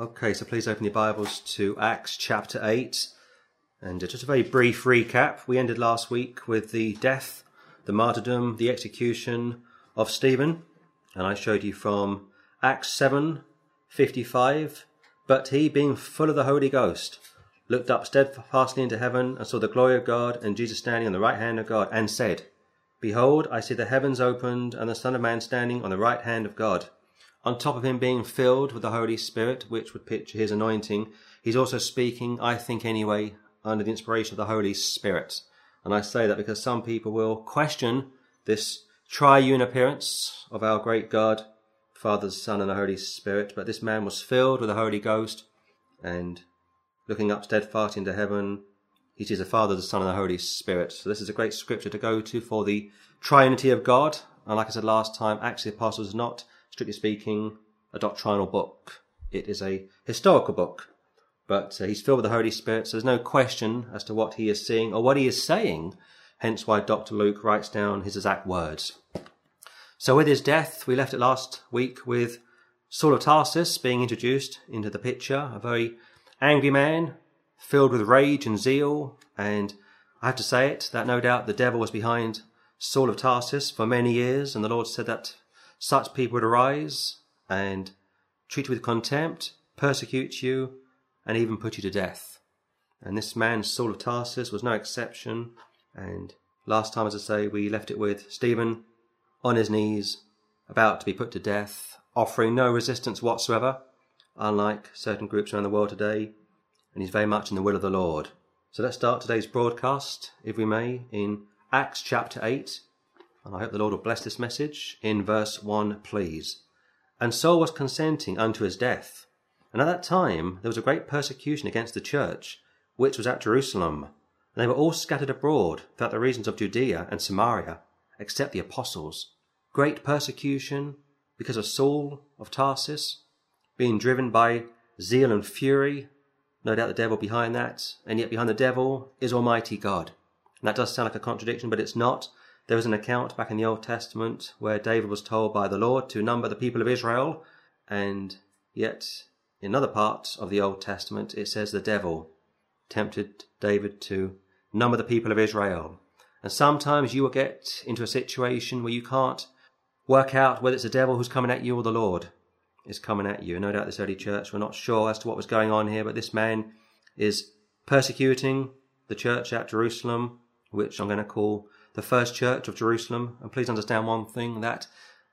Okay, so please open your Bibles to Acts chapter 8. And uh, just a very brief recap. We ended last week with the death, the martyrdom, the execution of Stephen. And I showed you from Acts 7 55. But he, being full of the Holy Ghost, looked up steadfastly into heaven and saw the glory of God and Jesus standing on the right hand of God and said, Behold, I see the heavens opened and the Son of Man standing on the right hand of God on top of him being filled with the Holy Spirit, which would picture his anointing, he's also speaking, I think anyway, under the inspiration of the Holy Spirit. And I say that because some people will question this triune appearance of our great God, Father, Son, and the Holy Spirit. But this man was filled with the Holy Ghost and looking up steadfast into heaven, he sees the Father, the Son, and the Holy Spirit. So this is a great scripture to go to for the triunity of God. And like I said last time, Acts the Apostles is not strictly speaking, a doctrinal book. It is a historical book, but uh, he's filled with the Holy Spirit, so there's no question as to what he is seeing or what he is saying, hence why Dr. Luke writes down his exact words. So with his death, we left it last week with Saul of Tarsus being introduced into the picture, a very angry man, filled with rage and zeal, and I have to say it, that no doubt the devil was behind Saul of Tarsus for many years, and the Lord said that such people would arise and treat you with contempt, persecute you, and even put you to death. And this man, Saul of Tarsus, was no exception. And last time, as I say, we left it with Stephen on his knees, about to be put to death, offering no resistance whatsoever, unlike certain groups around the world today. And he's very much in the will of the Lord. So let's start today's broadcast, if we may, in Acts chapter 8, and I hope the Lord will bless this message, in verse 1, please. And Saul was consenting unto his death. And at that time there was a great persecution against the church, which was at Jerusalem. And they were all scattered abroad throughout the regions of Judea and Samaria, except the apostles. Great persecution because of Saul of Tarsus, being driven by zeal and fury. No doubt the devil behind that, and yet behind the devil is Almighty God. And that does sound like a contradiction, but it's not. There was an account back in the Old Testament where David was told by the Lord to number the people of Israel, and yet in other parts of the Old Testament it says the devil tempted David to number the people of Israel. And sometimes you will get into a situation where you can't work out whether it's the devil who's coming at you or the Lord is coming at you. No doubt this early church were not sure as to what was going on here, but this man is persecuting the church at Jerusalem, which I'm going to call the first church of Jerusalem. And please understand one thing that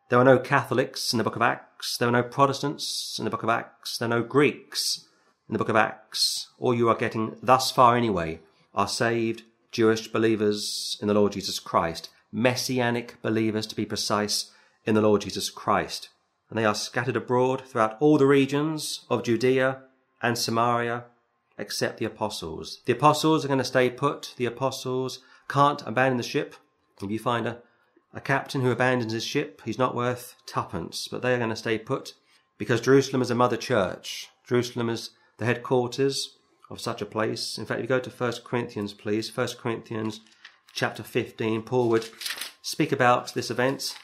there were no Catholics in the book of Acts, there were no Protestants in the book of Acts, there are no Greeks in the book of Acts. All you are getting thus far anyway are saved Jewish believers in the Lord Jesus Christ, messianic believers to be precise in the Lord Jesus Christ. And they are scattered abroad throughout all the regions of Judea and Samaria except the apostles. The apostles are going to stay put. The apostles can't abandon the ship. If you find a, a captain who abandons his ship, he's not worth twopence, but they are going to stay put because Jerusalem is a mother church. Jerusalem is the headquarters of such a place. In fact, if you go to 1 Corinthians, please, 1 Corinthians chapter 15, Paul would speak about this event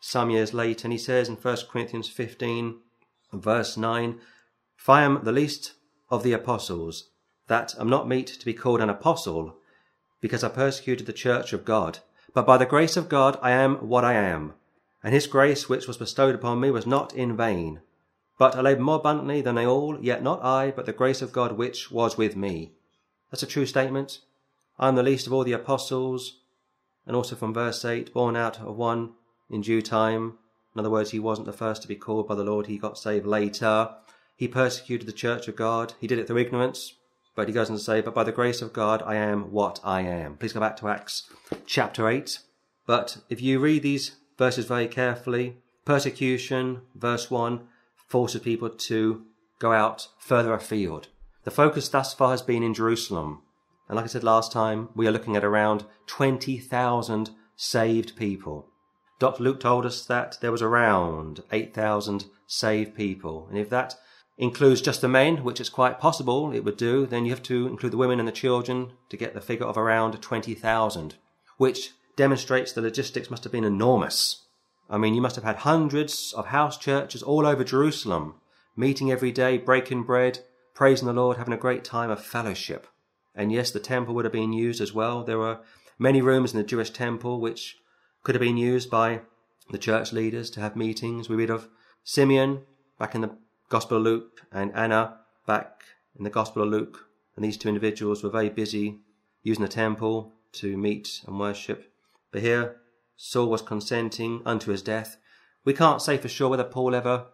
some years later, and he says in 1 Corinthians 15, verse 9, If I am the least of the apostles, that am not meet to be called an apostle, because I persecuted the church of God. But by the grace of God I am what I am. And his grace which was bestowed upon me was not in vain. But I laboured more abundantly than they all, yet not I, but the grace of God which was with me. That's a true statement. I am the least of all the apostles, and also from verse 8, born out of one in due time. In other words, he wasn't the first to be called by the Lord, he got saved later. He persecuted the church of God. He did it through ignorance, but he goes on to say, But by the grace of God, I am what I am. Please go back to Acts chapter 8. But if you read these verses very carefully, persecution, verse 1, forces people to go out further afield. The focus thus far has been in Jerusalem. And like I said last time, we are looking at around 20,000 saved people. Dr. Luke told us that there was around 8,000 saved people. And if that includes just the men, which is quite possible it would do, then you have to include the women and the children to get the figure of around 20,000, which demonstrates the logistics must have been enormous. I mean, you must have had hundreds of house churches all over Jerusalem, meeting every day, breaking bread, praising the Lord, having a great time of fellowship. And yes, the temple would have been used as well. There were many rooms in the Jewish temple which could have been used by the church leaders to have meetings. We read of Simeon back in the Gospel of Luke and Anna back in the Gospel of Luke. And these two individuals were very busy using the temple to meet and worship. But here, Saul was consenting unto his death. We can't say for sure whether Paul ever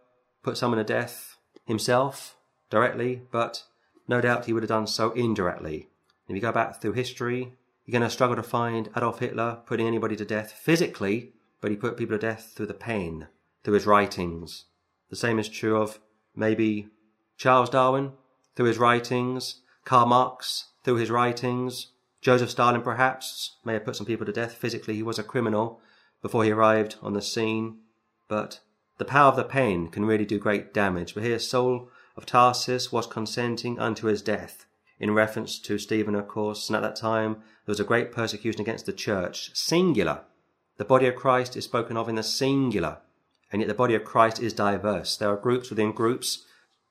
put someone to death himself directly, but no doubt he would have done so indirectly. If you go back through history, you're going to struggle to find Adolf Hitler putting anybody to death physically, but he put people to death through the pen, through his writings. The same is true of maybe Charles Darwin through his writings, Karl Marx through his writings, Joseph Stalin perhaps may have put some people to death. Physically, he was a criminal before he arrived on the scene, but the power of the pen can really do great damage. But here, Saul of Tarsus was consenting unto his death, in reference to Stephen, of course, and at that time there was a great persecution against the church, singular. The body of Christ is spoken of in the singular, and yet the body of Christ is diverse. There are groups within groups,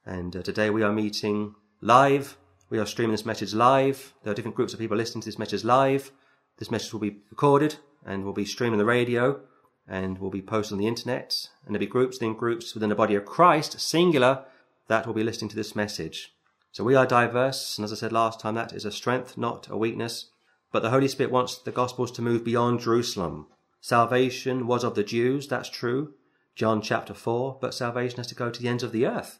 and uh, today we are meeting live we are streaming this message live. There are different groups of people listening to this message live. This message will be recorded and will be streamed on the radio and will be posted on the internet. And there'll be groups within groups within the body of Christ, singular, that will be listening to this message. So we are diverse, and as I said last time, that is a strength, not a weakness. But the Holy Spirit wants the Gospels to move beyond Jerusalem. Salvation was of the Jews, that's true. John chapter 4, but salvation has to go to the ends of the earth.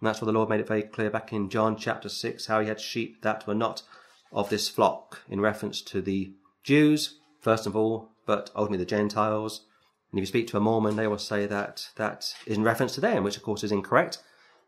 And that's why the Lord made it very clear back in John chapter 6 how he had sheep that were not of this flock in reference to the Jews, first of all, but ultimately the Gentiles. And if you speak to a Mormon, they will say that that is in reference to them, which of course is incorrect.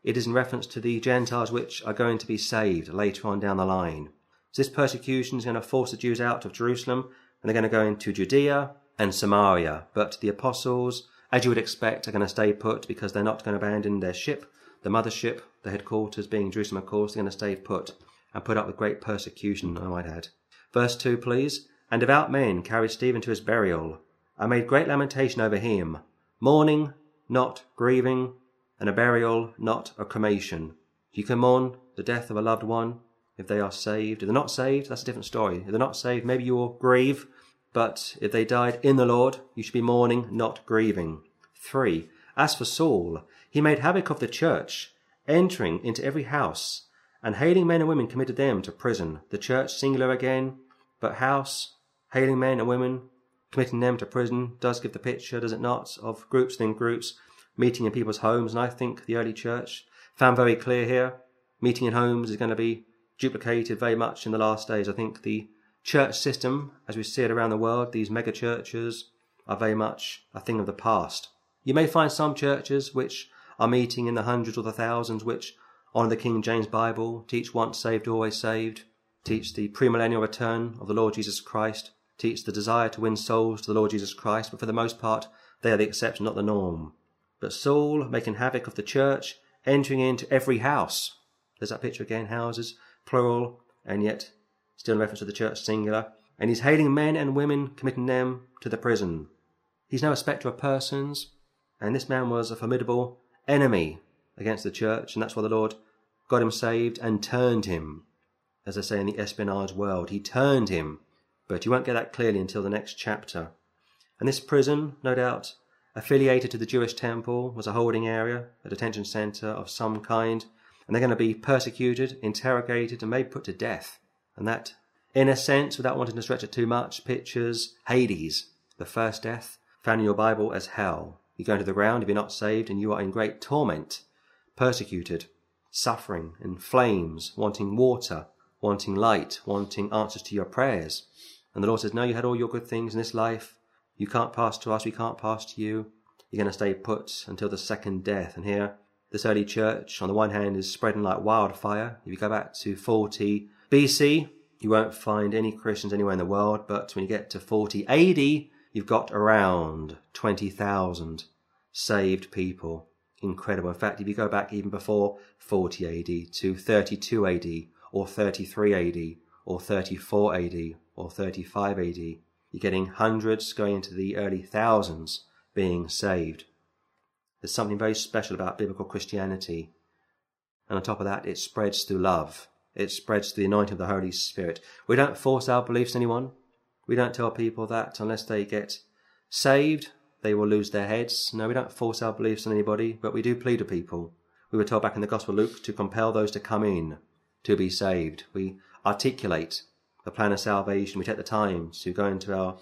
It is in reference to the Gentiles which are going to be saved later on down the line. So this persecution is going to force the Jews out of Jerusalem, and they're going to go into Judea and Samaria. But the apostles, as you would expect, are going to stay put because they're not going to abandon their ship the mothership, the headquarters being Jerusalem, of course, they're going to stay put and put up with great persecution, I might add. Verse 2, please. And devout men carried Stephen to his burial, and made great lamentation over him, mourning, not grieving, and a burial, not a cremation. You can mourn the death of a loved one if they are saved. If they're not saved, that's a different story. If they're not saved, maybe you will grieve, but if they died in the Lord, you should be mourning, not grieving. 3. As for Saul, he made havoc of the church, entering into every house, and hailing men and women committed them to prison. The church, singular again, but house, hailing men and women, committing them to prison, does give the picture, does it not, of groups within groups, meeting in people's homes. And I think the early church found very clear here, meeting in homes is going to be duplicated very much in the last days. I think the church system, as we see it around the world, these mega churches, are very much a thing of the past. You may find some churches which are meeting in the hundreds or the thousands, which honour the King James Bible, teach once saved, always saved, teach the premillennial return of the Lord Jesus Christ, teach the desire to win souls to the Lord Jesus Christ, but for the most part, they are the exception, not the norm. But Saul, making havoc of the church, entering into every house. There's that picture again, houses, plural, and yet still in reference to the church singular. And he's hailing men and women, committing them to the prison. He's now a spectre of persons, and this man was a formidable enemy against the church, and that's why the Lord got him saved and turned him. As I say in the espionage world, he turned him, but you won't get that clearly until the next chapter. And this prison, no doubt, affiliated to the Jewish temple, was a holding area, a detention center of some kind, and they're going to be persecuted, interrogated, and maybe put to death. And that, in a sense, without wanting to stretch it too much, pictures Hades, the first death, found in your Bible as hell. You go into the ground if you're not saved, and you are in great torment, persecuted, suffering, in flames, wanting water, wanting light, wanting answers to your prayers. And the Lord says, No, you had all your good things in this life. You can't pass to us, we can't pass to you. You're going to stay put until the second death. And here, this early church, on the one hand, is spreading like wildfire. If you go back to 40 BC, you won't find any Christians anywhere in the world, but when you get to 40 AD, you've got around 20,000 saved people. Incredible. In fact, if you go back even before 40 AD to 32 AD or 33 AD or 34 AD or 35 AD, you're getting hundreds going into the early thousands being saved. There's something very special about biblical Christianity. And on top of that, it spreads through love. It spreads through the anointing of the Holy Spirit. We don't force our beliefs on anyone. We don't tell people that unless they get saved, they will lose their heads. No, we don't force our beliefs on anybody, but we do plead to people. We were told back in the Gospel of Luke to compel those to come in to be saved. We articulate the plan of salvation. We take the time to go into our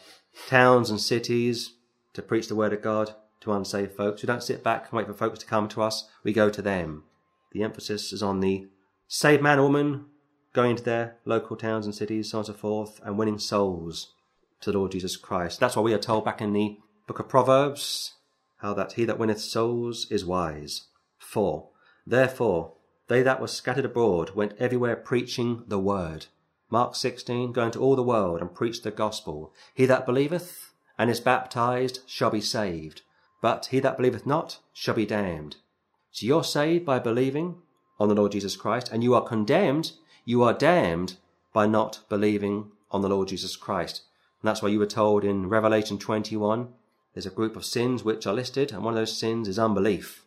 towns and cities to preach the word of God to unsaved folks. We don't sit back and wait for folks to come to us. We go to them. The emphasis is on the saved man or woman going to their local towns and cities, so on and so forth, and winning souls to the Lord Jesus Christ. That's why we are told back in the book of Proverbs how that he that winneth souls is wise. 4. Therefore, they that were scattered abroad went everywhere preaching the word. Mark 16, go into all the world and preach the gospel. He that believeth and is baptized shall be saved, but he that believeth not shall be damned. So you're saved by believing on the Lord Jesus Christ, and you are condemned, you are damned by not believing on the Lord Jesus Christ. And that's why you were told in Revelation 21, there's a group of sins which are listed, and one of those sins is unbelief.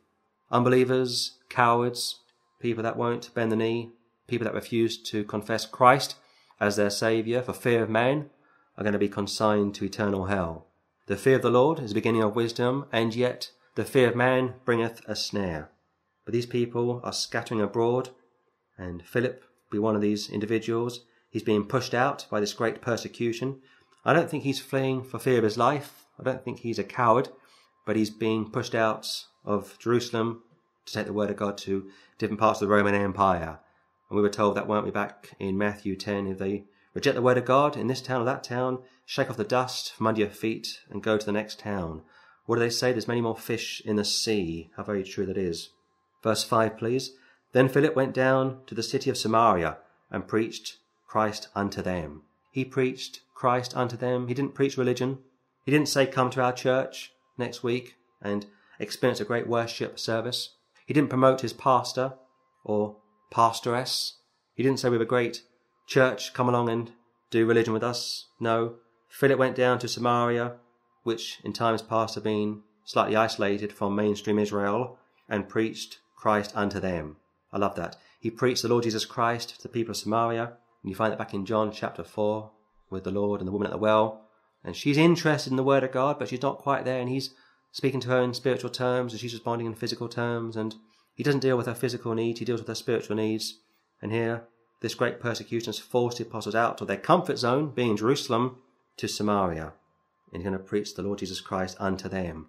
Unbelievers, cowards, people that won't bend the knee, people that refuse to confess Christ as their Saviour for fear of man are going to be consigned to eternal hell. The fear of the Lord is the beginning of wisdom, and yet the fear of man bringeth a snare. But these people are scattering abroad, and Philip be one of these individuals. He's being pushed out by this great persecution. I don't think he's fleeing for fear of his life. I don't think he's a coward, but he's being pushed out of Jerusalem to take the word of God to different parts of the Roman Empire. And we were told that, weren't we, back in Matthew 10, if they reject the word of God in this town or that town, shake off the dust from under your feet and go to the next town. What do they say? There's many more fish in the sea. How very true that is. Verse 5, please. Then Philip went down to the city of Samaria and preached Christ unto them. He preached Christ unto them. He didn't preach religion. He didn't say, Come to our church next week and experience a great worship service. He didn't promote his pastor or pastoress. He didn't say we have a great church, come along and do religion with us. No. Philip went down to Samaria, which in times past had been slightly isolated from mainstream Israel, and preached Christ unto them. I love that. He preached the Lord Jesus Christ to the people of Samaria. And you find that back in John chapter 4 with the Lord and the woman at the well. And she's interested in the word of God, but she's not quite there. And he's speaking to her in spiritual terms, and she's responding in physical terms. And he doesn't deal with her physical needs, he deals with her spiritual needs. And here, this great persecution has forced the apostles out of their comfort zone, being Jerusalem, to Samaria. And he's going to preach the Lord Jesus Christ unto them.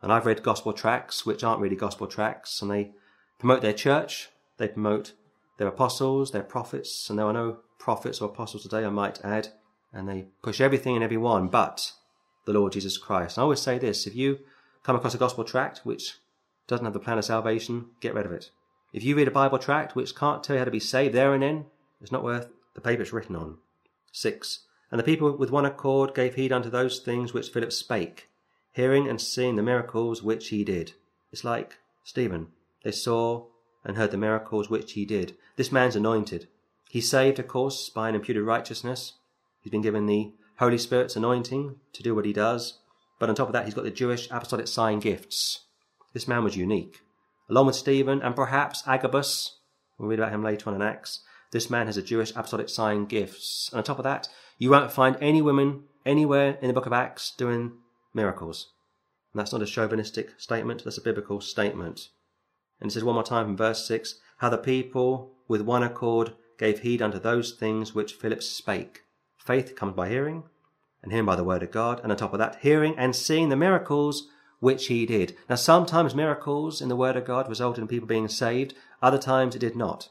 And I've read gospel tracts, which aren't really gospel tracts, and they promote their church, they promote their apostles, their prophets, and there are no prophets or apostles today, I might add, and they push everything and everyone but the Lord Jesus Christ. And I always say this if you come across a gospel tract which doesn't have the plan of salvation, get rid of it. If you read a Bible tract which can't tell you how to be saved there and then, it's not worth the paper it's written on. 6. And the people with one accord gave heed unto those things which Philip spake, hearing and seeing the miracles which he did. It's like Stephen. They saw and heard the miracles which he did. This man's anointed. He's saved, of course, by an imputed righteousness. He's been given the Holy Spirit's anointing to do what he does. But on top of that, he's got the Jewish apostolic sign gifts. This man was unique. Along with Stephen and perhaps Agabus, we'll read about him later on in Acts, this man has a Jewish apostolic sign gifts. And on top of that, you won't find any women anywhere in the book of Acts doing miracles. And that's not a chauvinistic statement, that's a biblical statement. And it says one more time from verse 6 how the people with one accord gave heed unto those things which Philip spake. Faith comes by hearing, and hearing by the word of God. And on top of that, hearing and seeing the miracles which he did. Now, sometimes miracles in the Word of God resulted in people being saved, other times it did not.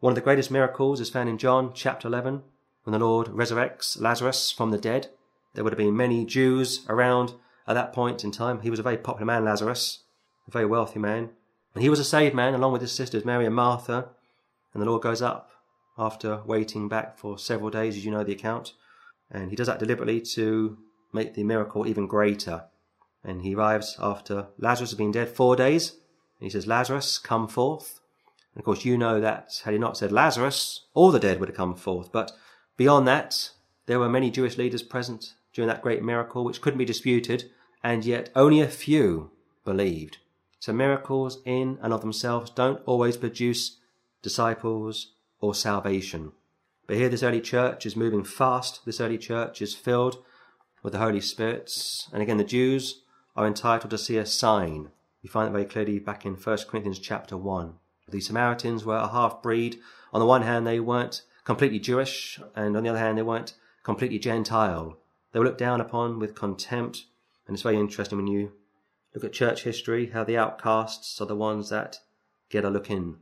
One of the greatest miracles is found in John chapter 11, when the Lord resurrects Lazarus from the dead. There would have been many Jews around at that point in time. He was a very popular man, Lazarus, a very wealthy man. And he was a saved man, along with his sisters, Mary and Martha. And the Lord goes up after waiting back for several days, as you know the account. And he does that deliberately to make the miracle even greater. And he arrives after Lazarus has been dead four days. And he says, Lazarus, come forth. And of course, you know that had he not said Lazarus, all the dead would have come forth. But beyond that, there were many Jewish leaders present during that great miracle, which couldn't be disputed, and yet only a few believed. So miracles in and of themselves don't always produce disciples, or salvation. But here, this early church is moving fast. This early church is filled with the Holy Spirit. And again, the Jews are entitled to see a sign. We find that very clearly back in 1 Corinthians chapter 1. The Samaritans were a half breed. On the one hand, they weren't completely Jewish, and on the other hand, they weren't completely Gentile. They were looked down upon with contempt. And it's very interesting when you look at church history, how the outcasts are the ones that get a look in.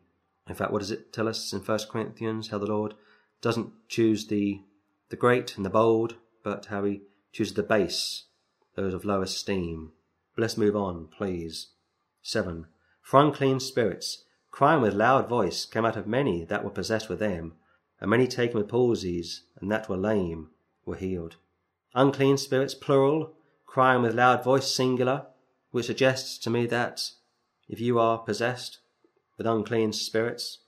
In fact, what does it tell us in 1 Corinthians? How the Lord doesn't choose the, the great and the bold, but how he chooses the base, those of low esteem. But let's move on, please. 7. For unclean spirits, crying with loud voice, came out of many that were possessed with them, and many taken with palsies, and that were lame, were healed. Unclean spirits, plural, crying with loud voice, singular, which suggests to me that if you are possessed with unclean spirits,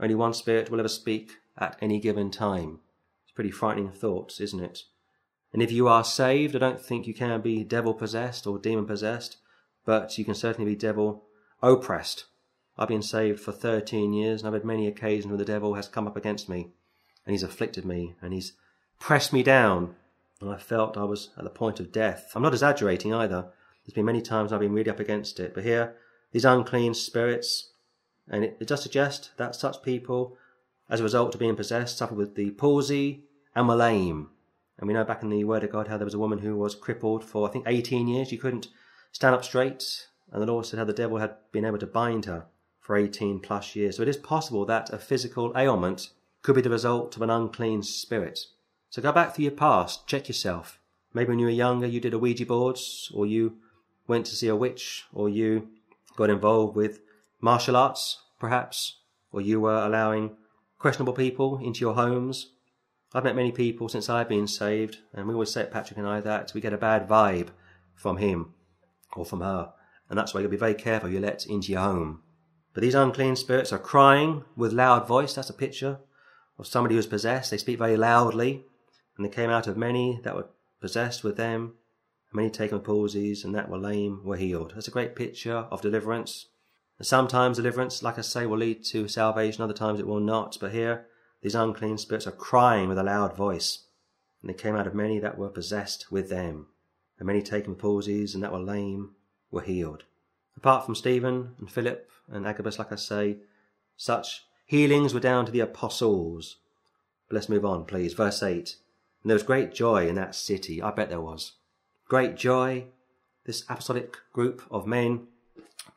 only one spirit will ever speak at any given time. It's pretty frightening thought, isn't it? And if you are saved, I don't think you can be devil possessed or demon possessed, but you can certainly be devil oppressed. I've been saved for 13 years, and I've had many occasions where the devil has come up against me, and he's afflicted me, and he's pressed me down, and I felt I was at the point of death. I'm not exaggerating either. There's been many times I've been really up against it. But here, these unclean spirits, and it, it does suggest that such people, as a result of being possessed, suffer with the palsy and were lame. And we know back in the Word of God how there was a woman who was crippled for, I think, 18 years. She couldn't stand up straight. And the Lord said how the devil had been able to bind her for 18 plus years. So it is possible that a physical ailment could be the result of an unclean spirit. So go back through your past, check yourself. Maybe when you were younger, you did a Ouija boards, or you went to see a witch, or you got involved with martial arts, perhaps, or you were allowing questionable people into your homes. I've met many people since I've been saved, and we always say at Patrick and I that we get a bad vibe from him or from her, and that's why you'll be very careful you let into your home. But these unclean spirits are crying with loud voice. That's a picture of somebody who is possessed. They speak very loudly, and they came out of many that were possessed with them Many taken with palsies and that were lame were healed. That's a great picture of deliverance. And sometimes deliverance, like I say, will lead to salvation, other times it will not. But here, these unclean spirits are crying with a loud voice. And they came out of many that were possessed with them. And many taken with palsies and that were lame were healed. Apart from Stephen and Philip and Agabus, like I say, such healings were down to the apostles. But let's move on, please. Verse 8. And there was great joy in that city. I bet there was great joy, this apostolic group of men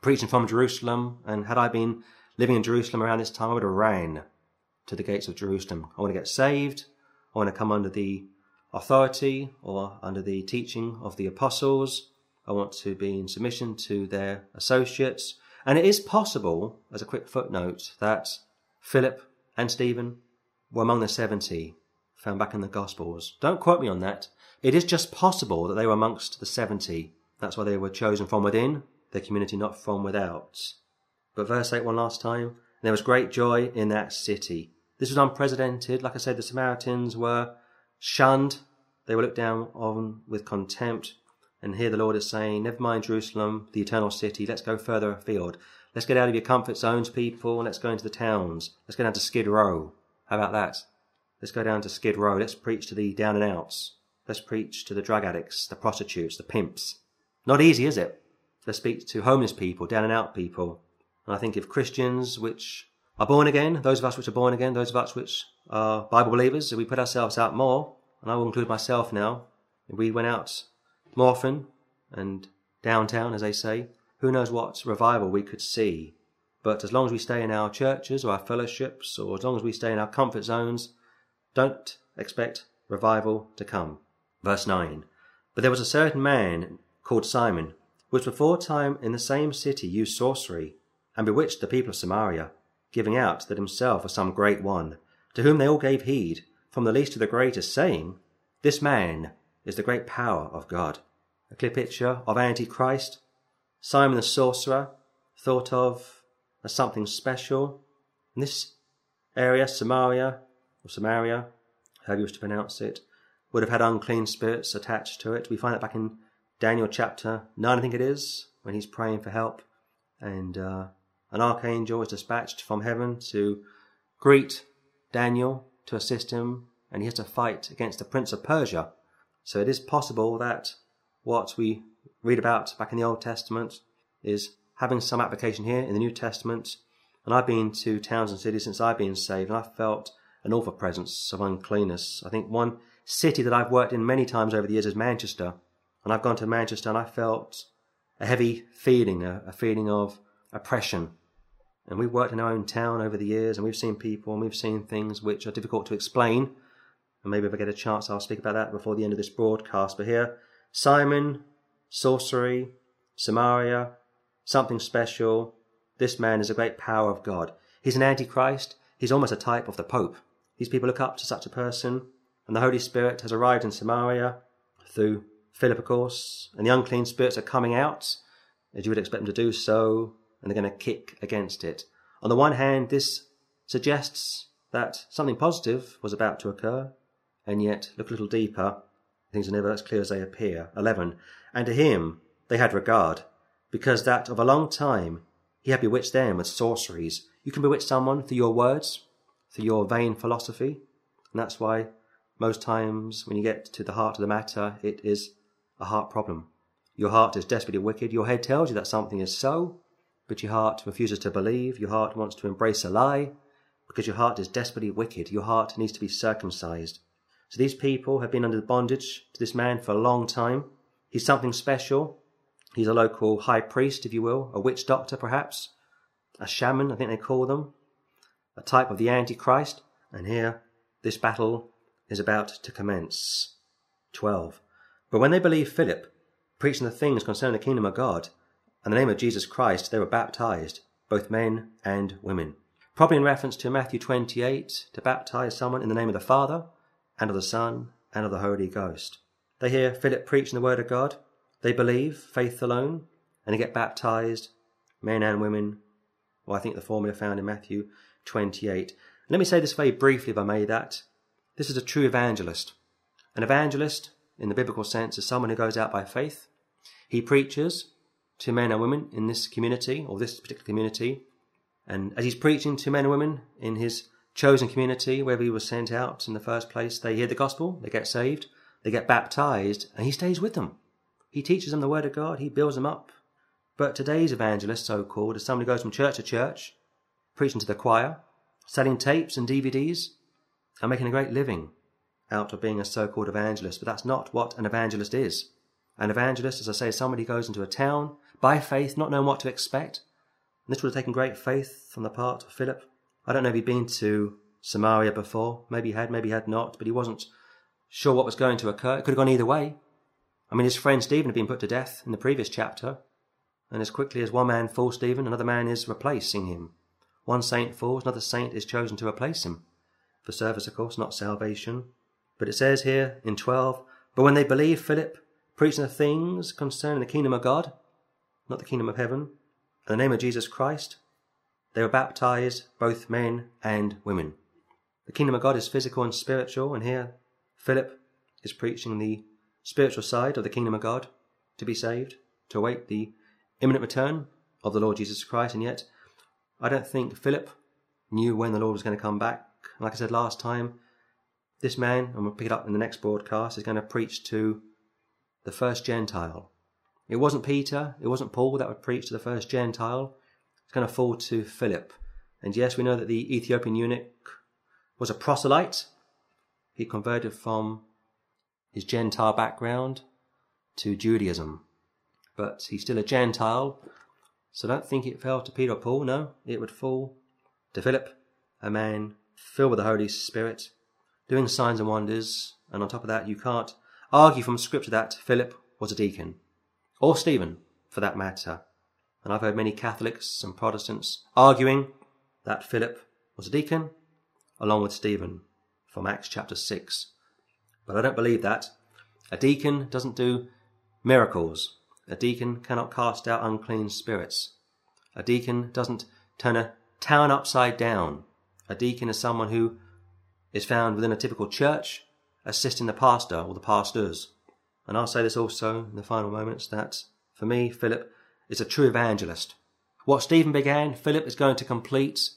preaching from Jerusalem. And had I been living in Jerusalem around this time, I would have ran to the gates of Jerusalem. I want to get saved. I want to come under the authority or under the teaching of the apostles. I want to be in submission to their associates. And it is possible, as a quick footnote, that Philip and Stephen were among the 70 found back in the Gospels. Don't quote me on that. It is just possible that they were amongst the 70. That's why they were chosen from within, their community not from without. But verse 8 one last time, there was great joy in that city. This was unprecedented. Like I said, the Samaritans were shunned. They were looked down on with contempt. And here the Lord is saying, never mind Jerusalem, the eternal city, let's go further afield. Let's get out of your comfort zones, people, and let's go into the towns. Let's go down to Skid Row. How about that? Let's go down to Skid Row. Let's preach to the down and outs. Let's preach to the drug addicts, the prostitutes, the pimps. Not easy, is it? Let's speak to homeless people, down and out people. And I think if Christians which are born again, those of us which are born again, those of us which are Bible believers, if we put ourselves out more, and I will include myself now, if we went out more often and downtown, as they say, who knows what revival we could see. But as long as we stay in our churches or our fellowships, or as long as we stay in our comfort zones, don't expect revival to come. Verse 9 But there was a certain man called Simon, which before time in the same city used sorcery, and bewitched the people of Samaria, giving out that himself was some great one, to whom they all gave heed, from the least to the greatest, saying, This man is the great power of God. A clear picture of Antichrist. Simon the sorcerer, thought of as something special. In this area, Samaria, or Samaria, however you wish to pronounce it, would have had unclean spirits attached to it. We find that back in Daniel chapter 9, I think it is, when he's praying for help. And uh, an archangel is dispatched from heaven to greet Daniel to assist him, and he has to fight against the prince of Persia. So it is possible that what we read about back in the Old Testament is having some application here in the New Testament. And I've been to towns and cities since I've been saved, and I've felt an awful presence of uncleanness. I think one city that I've worked in many times over the years is Manchester. And I've gone to Manchester and I felt a heavy feeling, a, a feeling of oppression. And we've worked in our own town over the years and we've seen people and we've seen things which are difficult to explain. And maybe if I get a chance, I'll speak about that before the end of this broadcast. But here, Simon, sorcery, Samaria, something special. This man is a great power of God. He's an antichrist. He's almost a type of the Pope. These people look up to such a person. And the Holy Spirit has arrived in Samaria through Philip, of course, and the unclean spirits are coming out, as you would expect them to do so, and they're going to kick against it. On the one hand, this suggests that something positive was about to occur, and yet, look a little deeper, things are never as clear as they appear. 11. And to him they had regard, because that of a long time he had bewitched them with sorceries. You can bewitch someone through your words, through your vain philosophy, and that's why most times when you get to the heart of the matter, it is a heart problem. Your heart is desperately wicked. Your head tells you that something is so, but your heart refuses to believe. Your heart wants to embrace a lie because your heart is desperately wicked. Your heart needs to be circumcised. So these people have been under bondage to this man for a long time. He's something special. He's a local high priest, if you will, a witch doctor perhaps, a shaman, I think they call them, a type of the Antichrist. And here, this battle is about to commence. 12. But when they believed Philip, preaching the things concerning the kingdom of God, and the name of Jesus Christ, they were baptized, both men and women. Probably in reference to Matthew 28, to baptize someone in the name of the Father, and of the Son, and of the Holy Ghost. They hear Philip preaching the word of God, they believe, faith alone, and they get baptized, men and women. Well, I think the formula found in Matthew 28. let me say this very briefly, if I may, that this is a true evangelist. An evangelist in the biblical sense, is someone who goes out by faith. He preaches to men and women in this community, or this particular community. And as he's preaching to men and women in his chosen community, wherever he was sent out in the first place, they hear the gospel, they get saved, they get baptized, and he stays with them. He teaches them the word of God, he builds them up. But today's evangelist, so called, is somebody who goes from church to church, preaching to the choir, selling tapes and DVDs, and making a great living out of being a so called evangelist, but that's not what an evangelist is. An evangelist, as I say, is somebody who goes into a town by faith, not knowing what to expect. And this would have taken great faith on the part of Philip. I don't know if he'd been to Samaria before. Maybe he had, maybe he had not, but he wasn't sure what was going to occur. It could have gone either way. I mean, his friend Stephen had been put to death in the previous chapter, and as quickly as one man falls Stephen, another man is replacing him. One saint falls, another saint is chosen to replace him. For service, of course, not salvation. But it says here in 12, But when they believed Philip, preaching the things concerning the kingdom of God, not the kingdom of heaven, in the name of Jesus Christ, they were baptized, both men and women. The kingdom of God is physical and spiritual, and here Philip is preaching the spiritual side of the kingdom of God to be saved, to await the imminent return of the Lord Jesus Christ, and yet I don't think Philip knew when the Lord was going to come back. Like I said last time, this man, and we'll pick it up in the next broadcast, is going to preach to the first Gentile. It wasn't Peter, it wasn't Paul that would preach to the first Gentile. It's going to fall to Philip. And yes, we know that the Ethiopian eunuch was a proselyte. He converted from his Gentile background to Judaism. But he's still a Gentile, so don't think it fell to Peter or Paul. No, it would fall to Philip, a man filled with the Holy Spirit, doing signs and wonders, and on top of that, you can't argue from Scripture that Philip was a deacon, or Stephen, for that matter. And I've heard many Catholics and Protestants arguing that Philip was a deacon, along with Stephen, from Acts chapter 6. But I don't believe that. A deacon doesn't do miracles. A deacon cannot cast out unclean spirits. A deacon doesn't turn a town upside down. A deacon is someone who is found within a typical church, assisting the pastor or the pastors. And I'll say this also in the final moments that for me, Philip is a true evangelist. What Stephen began, Philip is going to complete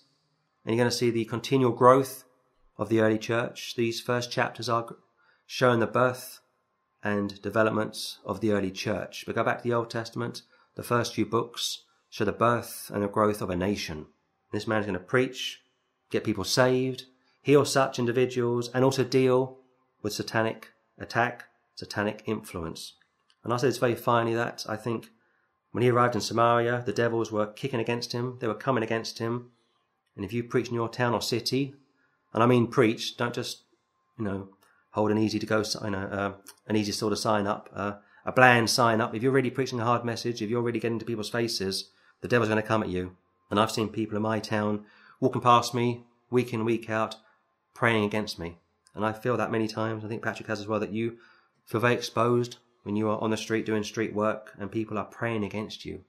and you're going to see the continual growth of the early church. These first chapters are showing the birth and development of the early church. But go back to the Old Testament, the first few books show the birth and the growth of a nation. This man is going to preach, get people saved, heal such individuals, and also deal with satanic attack, satanic influence. And I said it's very finely that I think when he arrived in Samaria, the devils were kicking against him, they were coming against him. And if you preach in your town or city, and I mean preach, don't just, you know, hold an easy to go sign, uh, an easy sort of sign up, uh, a bland sign up. If you're really preaching a hard message, if you're really getting to people's faces, the devil's going to come at you. And I've seen people in my town walking past me week in, week out, praying against me. And I feel that many times. I think Patrick has as well that you feel very exposed when you are on the street doing street work and people are praying against you.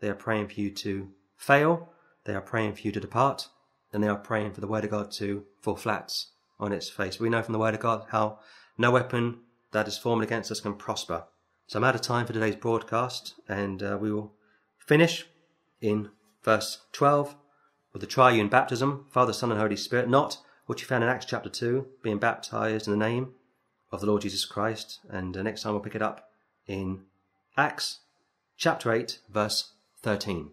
They are praying for you to fail, they are praying for you to depart, and they are praying for the word of God to fall flat on its face. We know from the word of God how no weapon that is formed against us can prosper. So I'm out of time for today's broadcast, and uh, we will finish in verse 12 with the triune baptism, Father, Son, and Holy Spirit, not what you found in Acts chapter 2, being baptized in the name of the Lord Jesus Christ. And uh, next time we'll pick it up in Acts chapter 8, verse 13.